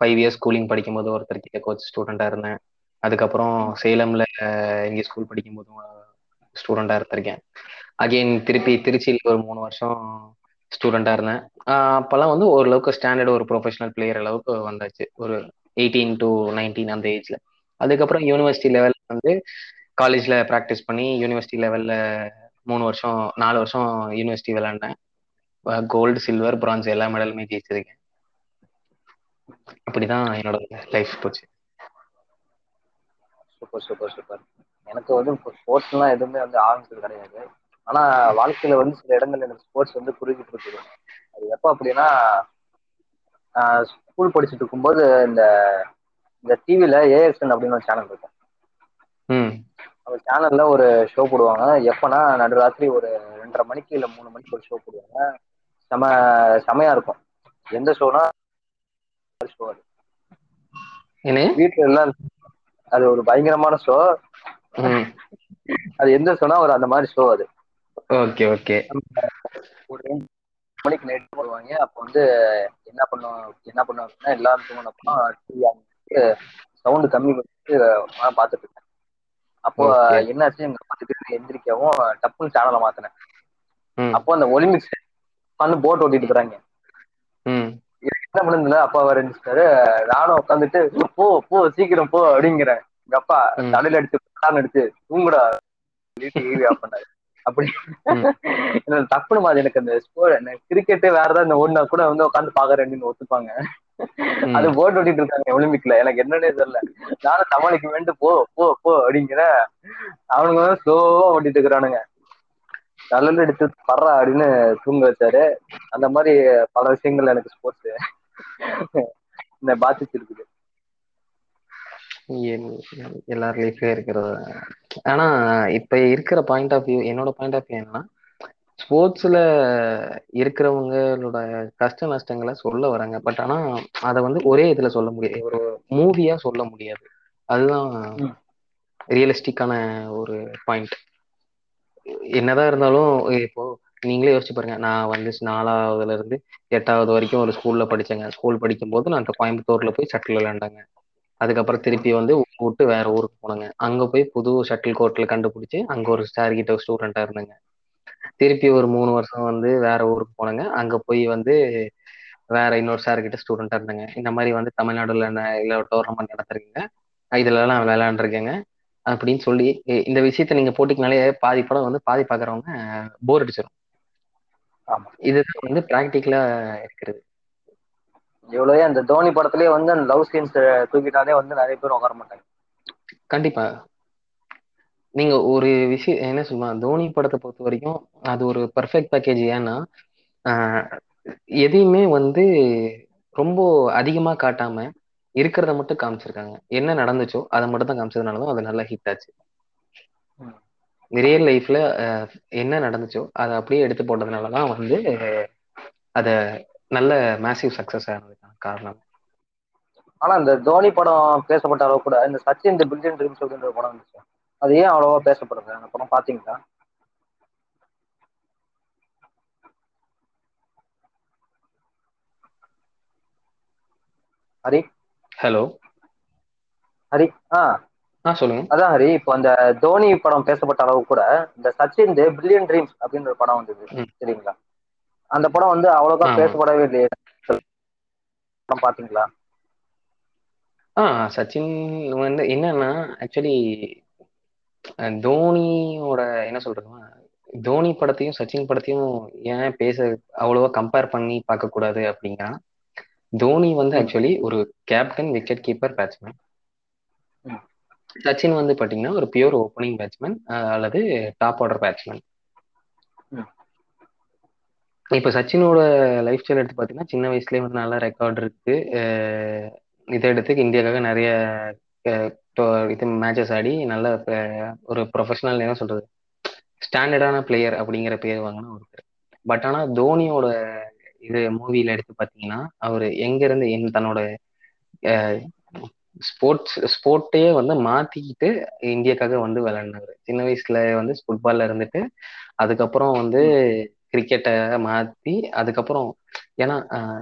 ஃபைவ் இயர்ஸ் ஸ்கூலிங் படிக்கும்போது ஒருத்தர் கீழே கோச் ஸ்டூடெண்ட்டாக இருந்தேன். அதுக்கப்புறம் சேலமில் இங்கே ஸ்கூல் படிக்கும்போதும் ஸ்டூடெண்ட்டாக இருந்திருக்கேன். அகைன் திருப்பி திருச்சியில் ஒரு மூணு வருஷம் ஸ்டூடெண்ட்டாக இருந்தேன். அப்போல்லாம் வந்து ஓரளவுக்கு ஸ்டாண்டர்ட் ஒரு ப்ரொஃபஷனல் பிளேயர் அளவுக்கு வந்தாச்சு. ஒரு எயிட்டீன் டு நைன்டீன் அந்த ஏஜில் அதுக்கப்புறம் யூனிவர்சிட்டி லெவலில் வந்து காலேஜில் ப்ராக்டிஸ் பண்ணி யூனிவர்சிட்டி லெவலில் மூணு வருஷம் நாலு வருஷம் யூனிவர்சிட்டி விளையாண்டேன். கோல்டு சில்வர் பிரான்ஸ் எல்லா மெடலுமே ஜெயிச்சிருக்கேன் அப்படிதான் என்னோட லைஃப் போச்சு. சூப்பர் சூப்பர் சூப்பர் எனக்கு வந்து ஸ்போர்ட்ஸ்லாம் எதுவுமே வந்து ஆரம்பிச்சது கிடையாது. ஆனா வாழ்க்கையில வந்து சில இடங்கள்ல எனக்கு ஸ்போர்ட்ஸ் வந்து புரிஞ்சுட்டு இருக்குது அது எப்போ அப்படின்னா ஸ்கூல் படிச்சுட்டு இருக்கும்போது இந்த இந்த டிவில ஏஎஸ்என் அப்படின்னு ஒரு சேனல் இருக்கும். ம் அந்த சேனல்ல ஒரு ஷோ போடுவாங்க. எப்பனா நடுராத்திரி ஒரு ரெண்டரை மணிக்கு இல்ல மூணு மணிக்கு ஒரு ஷோ போடுவாங்க. செம செமையா இருக்கும். எந்த ஷோனா ஷோ அது வீட்டுல எல்லாம் அது ஒரு பயங்கரமான ஷோ அது எந்த ஷோனா ஒரு அந்த மாதிரி ஷோ அது. Okay okay. ஒரு மணிக்கு நைட் போடுவாங்க. அப்போ வந்து என்ன பண்ணுவோம் என்ன பண்ணுவோம் அப்படின்னா எல்லாரும் தூங்கினப்போ சவுண்டு கம்மி பண்ணிட்டு நான் பார்த்துட்டு இருக்கேன் அப்போ. என்னாச்சு? எங்க பார்த்துட்டு எந்திரிக்கவும் டப்புன்னு சேனலை மாத்தினேன். அப்போ அந்த ஒலிம்பிக்ஸ் உட்காந்து போட் ஓட்டிட்டு ம். என்ன பண்ணுதுல அப்பா இருந்துச்சாரு நானும் உட்காந்துட்டு போ போ சீக்கிரம் போ அப்படிங்கிறேன். எங்க அப்பா. தலையில அடிச்சு கான் அடிச்சு தூங்குடா பண்ணாரு. அப்படி. டப்புனு மாதிரி எனக்கு அந்த ஸ்போர்ட் கிரிக்கெட் வேற ஏதாவது இந்த ஓடினா கூட வந்து உட்காந்து பாக்குறேன்னு ஒத்துப்பாங்க. ம். அது போட் ஓட்டிட்டு இருக்காங்க ஒலிம்பிக்ல எனக்கு என்னன்னே தெரியல. நானும் சமாளிக்க வேண்டு போ போ போ அப்படிங்கிற அவனுங்க வந்து ஸ்லோவா ஓட்டிட்டு இருக்கிறானுங்க. தலையில எடுத்து பர்றா அப்படின்னு தூங்க வச்சாரு. அந்த மாதிரி பல விஷயங்கள் எனக்கு ஸ்போர்ட்ஸ் என்ன பாதிச்சிருக்குது எல்- எல்லார் லைஃப்லயும் இருக்கிறது. ஆனா இப்ப இருக்கிற பாயிண்ட் ஆஃப் வியூ என்னோட பாயிண்ட் ஆஃப் வியூ என்னன்னா ஸ்போர்ட்ஸ்ல இருக்கிறவங்களோட கஷ்ட நஷ்டங்களை சொல்ல வராங்க. பட் ஆனா அதை வந்து ஒரே இதுல சொல்ல முடியாது. ஒரு மூவியா சொல்ல முடியாது. அதுதான். ரியலிஸ்டிக்கான ஒரு பாயிண்ட் என்னதான் இருந்தாலும் இப்போ நீங்களே யோசிச்சு பாருங்க. நான் வந்து நாலாவதுல இருந்து எட்டாவது வரைக்கும் ஒரு ஸ்கூல்ல படிச்சேங்க. ஸ்கூல் படிக்கும்போது நான் இப்ப கோயம்புத்தூர்ல போய் ஷட்டில் விளையாண்டாங்க. அதுக்கப்புறம் திருப்பி வந்து விட்டு வேற ஊருக்கு போனாங்க. அங்க போய் புது ஷட்டில் கோர்ட்ல கண்டுபிடிச்சு அங்க ஒரு ஸ்டார் கிட்ட ஸ்டூடெண்டா இருந்தாங்க. திருப்பி ஒரு மூணு வருஷம் வந்து வேற ஊருக்கு போனாங்க. அங்க போய் வந்து வேற இன்னொரு சார் கிட்ட ஸ்டூடெண்டா இருந்தாங்க. இந்த மாதிரி வந்து தமிழ்நாடுல இல்ல டோர்னமெண்ட் நடத்துறீங்க இதுல எல்லாம் விளையாண்டுருக்கேங்க. அப்படின்னு சொல்லி இந்த விஷயத்த நீங்க போட்டிங்கனாலே பாதி படம் வந்து பாதி பாக்குறவங்க போர் அடிச்சிடும் ஆமா. இதுதான் வந்து பிராக்டிக்கலா இருக்கிறது. எவ்வளவு அந்த தோனி படத்திலேயே வந்து அந்த லவ் சீன்ஸ் தூக்கிட்டாலே வந்து நிறைய பேர் உட்கார மாட்டாங்க. கண்டிப்பா. நீங்க ஒரு விஷயம் என்ன சொல்லுவா தோனி படத்தை பொறுத்த வரைக்கும் அது ஒரு பர்ஃபெக்ட் பேக்கேஜ் ஏன்னா ஆஹ், எதையுமே வந்து ரொம்ப அதிகமா காட்டாம இருக்கிறத மட்டும் காமிச்சிருக்காங்க. என்ன நடந்துச்சோ அதை மட்டும் தான் காமிச்சதுனால தான் அது நல்லா ஹிட் ஆச்சு. ரியல் லைஃப்ல என்ன நடந்துச்சோ அதை அப்படியே எடுத்து போட்டதுனால தான் வந்து அத நல்ல மேசிவ் சக்சஸ் ஆனதுக்கான காரணம். ஆனா இந்த தோனி படம் பேசப்பட்ட அளவு கூட இந்த சச்சின் தி பில்லியன் ட்ரீம்ஸ் அப்படின்ற படம் இருந்துச்சு அது ஏன் அவ்வளவா பேசப்படுது? அந்த படம் பாத்தீங்களா? ஹரி? ஹலோ. ஹரி ஆ. ஆ சொல்லுங்க. அதான் ஹரி இப்போ அந்த தோனி படம் பேசப்பட்ட அளவு கூட இந்த சச்சின் பில்லியன் ட்ரீம்ஸ் அப்படின்ற படம் வந்தது சரிங்களா அந்த படம் வந்து அவ்வளோக்கா பேசப்படவே இல்லையே. படம் பாத்தீங்களா? ஆ சச்சின் வந்து என்னன்னா ஆக்சுவலி தோனியோட என்ன சொல்றதுன்னா தோனி படத்தையும் சச்சின் படத்தையும் ஏன் பேச அவ்வளவா கம்பேர் பண்ணி பார்க்க கூடாது அப்படின்னா தோனி வந்து. ஆக்சுவலி ஒரு captain wicket keeper batsman. Sachin வந்து பாத்தீங்கன்னா ஒரு பியூர் ஓப்பனிங் பேட்ஸ்மேன் அல்லது டாப் ஆர்டர் பேட்ஸ்மேன். இப்ப சச்சினோட லைஃப் ஸ்டைல் எடுத்து பாத்தீங்கன்னா சின்ன வயசுலயே வந்து நல்ல ரெக்கார்ட் இருக்கு இதை எடுத்து இந்தியாவுக்காக நிறைய இது மேட்சஸ் ஆடி நல்ல ஒரு ப்ரொஃபஷனல் என்ன சொல்றது? ஸ்டாண்டர்டான பிளேயர் அப்படிங்கிற பேர் வாங்கின ஒருத்தர் பட் ஆனால் தோனியோட இது மூவியில் எடுத்து பார்த்தீங்கன்னா அவர் எங்கேருந்து என் தன்னோட ஸ்போர்ட்ஸ் ஸ்போர்ட்டையே வந்து மாற்றிக்கிட்டு இந்தியாக்காக வந்து விளையாடினார். சின்ன வயசுல வந்து ஃபுட்பால்ல இருந்துட்டு அதுக்கப்புறம் வந்து கிரிக்கெட்டை மாற்றி அதுக்கப்புறம் ஏன்னா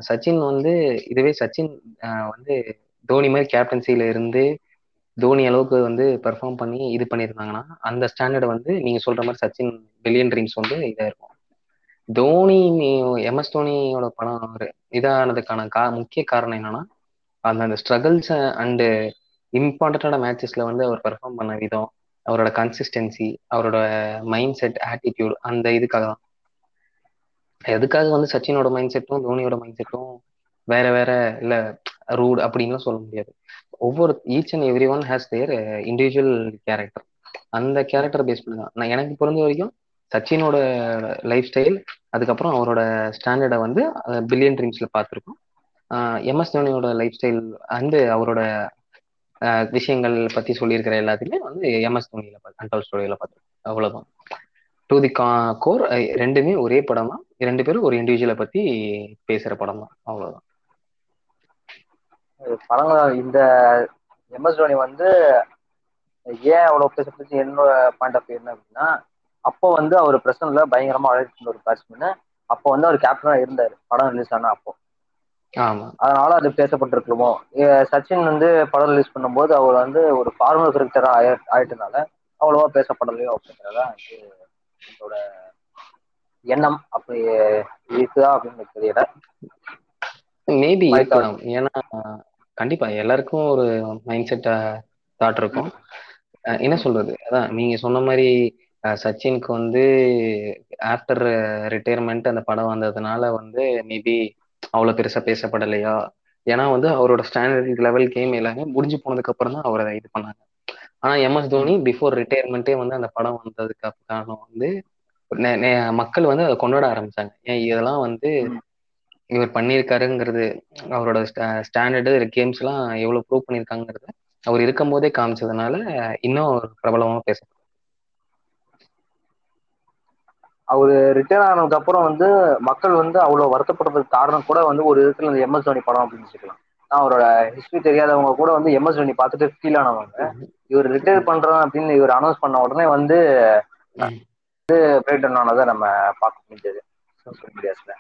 சச்சின் வந்து இதுவே சச்சின் வந்து தோனி மாதிரி கேப்டன்சியில இருந்து தோனி அளவுக்கு வந்து பெர்ஃபார்ம் பண்ணி இது பண்ணியிருந்தாங்கன்னா அந்த ஸ்டாண்டர்ட் வந்து நீங்க சொல்ற மாதிரி சச்சின் பில்லியன் ட்ரீம்ஸ் வந்து இதாக இருக்கும். தோனி எம்எஸ் தோனியோட படம் ஒரு இதானதுக்கான கா முக்கிய காரணம் என்னன்னா அந்த அந்த ஸ்ட்ரகிள்ஸ் அண்டு இம்பார்ட்டண்டான மேட்சஸ்ல வந்து அவர் பெர்ஃபார்ம் பண்ண விதம் அவரோட கன்சிஸ்டன்சி அவரோட மைண்ட் செட் ஆட்டிடியூட் அந்த இதுக்காக தான். எதுக்காக வந்து சச்சினோட மைண்ட் செட்டும் தோனியோட மைண்ட் செட்டும் வேற வேற இல்ல ரூட் அப்படின்லாம் சொல்ல முடியாது. ஒவ்வொரு each and every one has their individual character அந்த கேரக்டர் பேஸ் பண்ணி தான். நான் எனக்கு புரிஞ்ச வரைக்கும் சச்சினோட லைஃப் ஸ்டைல் அதுக்கப்புறம் அவரோட ஸ்டாண்டர்டை வந்து பில்லியன் ட்ரீம்ஸில் பார்த்துருக்கோம். எம்எஸ் தோனியோட லைஃப் ஸ்டைல் அண்டு அவரோட விஷயங்கள் பத்தி சொல்லியிருக்கிற எல்லாத்தையுமே வந்து எம்எஸ் தோனியில் அண்டல் ஸ்டோரியில் பார்த்துருக்கோம். அவ்வளோதான் டு தி கா கோர் ரெண்டுமே ஒரே படமா ரெண்டு பேரும் ஒரு இண்டிவிஜுவலை பத்தி பேசுற படம் தான் அவ்வளோதான் படங்கள் இந்த எம்எஸ் தோனி வந்து ஏன் அவ்வளவு பேசப்பட்டு என்னோட பாயிண்ட் ஆஃப் என்ன அப்படின்னா அப்போ வந்து அவர் பிரசன்ட்ல பயங்கரமா அழைச்சிருந்த ஒரு பேட்ஸ்மேன் அப்போ வந்து அவர் கேப்டனா இருந்தாரு படம் ரிலீஸ் ஆனா அப்போ. அதனால அது பேசப்பட்டிருக்குமோ? சச்சின் வந்து படம் ரிலீஸ் பண்ணும்போது அவர் வந்து ஒரு ஃபார்மல் கிரிக்கெட்டரா ஆய ஆயிட்டனால அவ்வளவா பேசப்படலையோ அப்படிங்கிறதா வந்து என்னோட எண்ணம். அப்படி இருக்குதா அப்படின்னு தெரியல. மேபி ஏன்னா கண்டிப்பா எல்லாருக்கும் ஒரு மைண்ட் செட் தாட் இருக்கும். அஹ் என்ன சொல்றது? அதான் நீங்க சொன்ன மாதிரி அஹ் சச்சினுக்கு வந்து ஆஃப்டர் ரிட்டையர்மெண்ட் அந்த படம் வந்ததுனால வந்து மேபி அவ்வளவு பெருசா பேசப்படலையா? ஏன்னா வந்து அவரோட ஸ்டாண்டர்ட் லெவல் கேம் எல்லாமே முடிஞ்சு போனதுக்கு அப்புறம் தான் அவரை இது பண்ணாங்க. ஆனா எம்எஸ் தோனி பிஃபோர் ரிட்டையர்மெண்ட்டே வந்து அந்த படம் வந்ததுக்கு காரணம் வந்து நெ- நெ- மக்கள் வந்து அதை கொண்டாட ஆரம்பிச்சாங்க. ஏன் இதெல்லாம் வந்து இவர் பண்ணியிருக்காருங்கிறது அவரோட ஸ்டாண்டர்டு கேம்ஸ் எல்லாம் எவ்வளவு ப்ரூவ் பண்ணியிருக்காங்கிறத அவர் இருக்கும் போதே காமிச்சதுனால இன்னும் பிரபலமா பேச அவரு ரிட்டையர் ஆனதுக்கு அப்புறம் வந்து மக்கள் வந்து அவ்வளவு வருத்தப்படுறதுக்கு காரணம் கூட வந்து ஒரு விதத்துல இந்த எம்எஸ் தோனி படம் அப்படின்னு ஆனா, அவரோட ஹிஸ்டரி தெரியாதவங்க கூட வந்து எம்எஸ் தோனி பார்த்துட்டு ஃபீல் ஆனவங்க. இவர் ரிட்டையர் பண்றோம் அப்படின்னு இவர் அனௌன்ஸ் பண்ண உடனே வந்து ம். பிரேக் டவுன் ஆனதை நம்ம பார்க்க முடிஞ்சது. சோசியல் மீடியாஸ்ல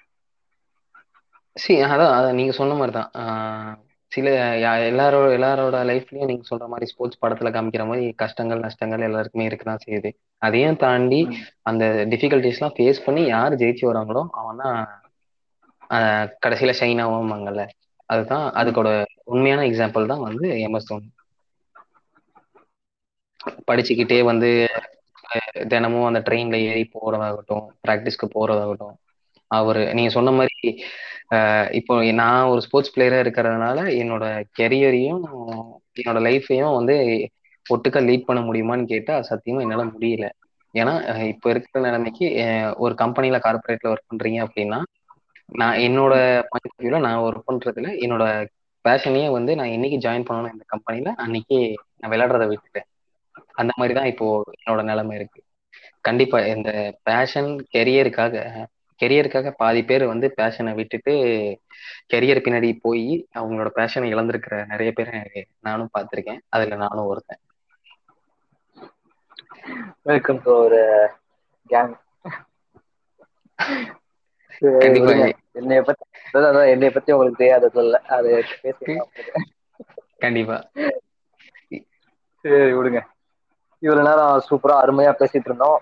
சி அதான் அதான் நீங்க சொன்ன மாதிரி தான் ஆஹ் சில யா- எல்லாரோட எல்லாரோட லைஃப்லயும் நீங்க சொல்ற மாதிரி ஸ்போர்ட்ஸ் படத்துல காமிக்கிற மாதிரி கஷ்டங்கள் நஷ்டங்கள் எல்லாருக்குமே இருக்கதான் செய்யுது. அதையும் தாண்டி அந்த டிஃபிகல்டிஸ் எல்லாம் ஃபேஸ் பண்ணி யார் ஜெயிச்சு வராங்களோ அவன் தான் ஆஹ் கடைசியில ஷைன் ஆகுவாங்கல்ல அதுதான் அதுக்கோட உண்மையான எக்ஸாம்பிள் தான் வந்து எம்எஸ் தோனி படிச்சுக்கிட்டே வந்து தினமும் அந்த ட்ரெயின்ல ஏறி போறதாகட்டும் ப்ராக்டிஸ்க்கு போறதாகட்டும் அவர் நீங்க சொன்ன மாதிரி அஹ் இப்போ நான் ஒரு ஸ்போர்ட்ஸ் பிளேயரா இருக்கிறதுனால என்னோட கெரியரையும் என்னோட லைஃபையும் வந்து ஒட்டுக்கா லீட் பண்ண முடியுமான்னு கேட்டா சத்தியமா என்னால முடியல. ஏன்னா அஹ் இப்போ இருக்கிற நிலைமைக்கு அஹ் ஒரு கம்பெனில கார்பரேட்ல ஒர்க் பண்றீங்க அப்படின்னா நான் என்னோட பாயிண்ட் ஆஃப் வியூல நான் ஒர்க் பண்றதுல என்னோட பேஷனையே வந்து நான் என்னைக்கு ஜாயின் பண்ணணும் இந்த கம்பெனில அன்னைக்கு நான் விளையாடுறத விட்டுட்டேன். அந்த மாதிரி தான் இப்போ என்னோட நிலைமை இருக்கு. கண்டிப்பா இந்த பேஷன் கெரியருக்காக கெரியருக்காக பாதி பேர் வந்து பேஷனை விட்டுட்டு கெரியர் பின்னாடி போய் அவங்களோட பேஷனை இழந்திருக்கிற நிறைய பேரை நானும் பார்த்திருக்கேன். அதுல நானும் ஒருத்தன். வெல்கம் டு ஒரு கேங். என்னைய பத்தி அதான் அதான் என்னை பத்தி உங்களுக்கு தெரியாதது இல்ல அது கண்டிப்பா. சரி விடுங்க. இவ்வளவு நேரம் சூப்பரா அருமையா பேசிட்டு இருந்தோம்.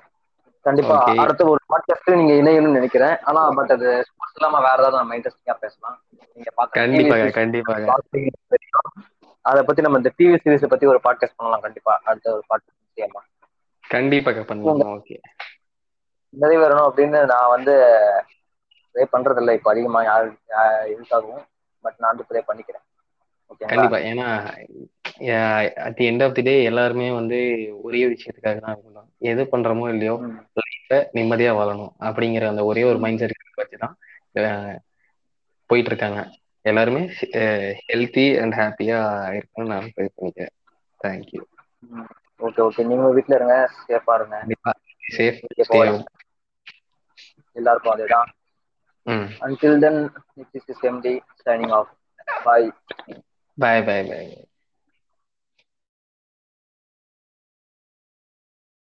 கண்டிப்பா. அடுத்த ஒரு பாட்காஸ்ட் நீங்க இணையணும்னு நினைக்கிறேன். ஆனா பட் அது ஸ்போர்ட்ஸ் இல்லாம வேற ஏதாவது நம்ம இன்ட்ரெஸ்டிங்கா பேசலாம். நீங்க கண்டிப்பாக கண்டிப்பாக. அதை பத்தி நம்ம இந்த டிவி சீரிஸ் பத்தி ஒரு பாட்காஸ்ட் பண்ணலாம் கண்டிப்பா. அடுத்த ஒரு பாட்காஸ்ட் செய்யலாம். கண்டிப்பாக பண்ணலாம். ஓகே நிறைவேறணும் அப்படின்னு நான் வந்து ப்ரே பண்றது இல்லை இப்போ அதிகமா யாரு இதுக்காகவும் பட் நான் வந்து ப்ரே பண்ணிக்கிறேன். கண்டிப்பா. ஏன்னா at the end of the day எல்லாருமே வந்து ஒரே விஷயத்துக்காக தான் இருக்கணும். எது பண்றோமோ இல்லையோ நிம்மதியா வாழணும் அப்படிங்கிற அந்த ஒரே ஒரு மைண்ட் செட் வச்சு தான் அஹ், போயிட்டு இருக்காங்க எல்லாருமே ஹெல்த்தி அண்ட் ஹாப்பியா இருக்கணும்னு நான் ப்ரே பண்ணிக்கிறேன். தேங்க்யூ ஓகே ஓகே நீங்க வீட்ல இருங்க. சேஃபா இருங்க. சேஃப். எல்லாருக்கும் அதேதான். ம். Until then this is MD signing off. Bye bye bye bye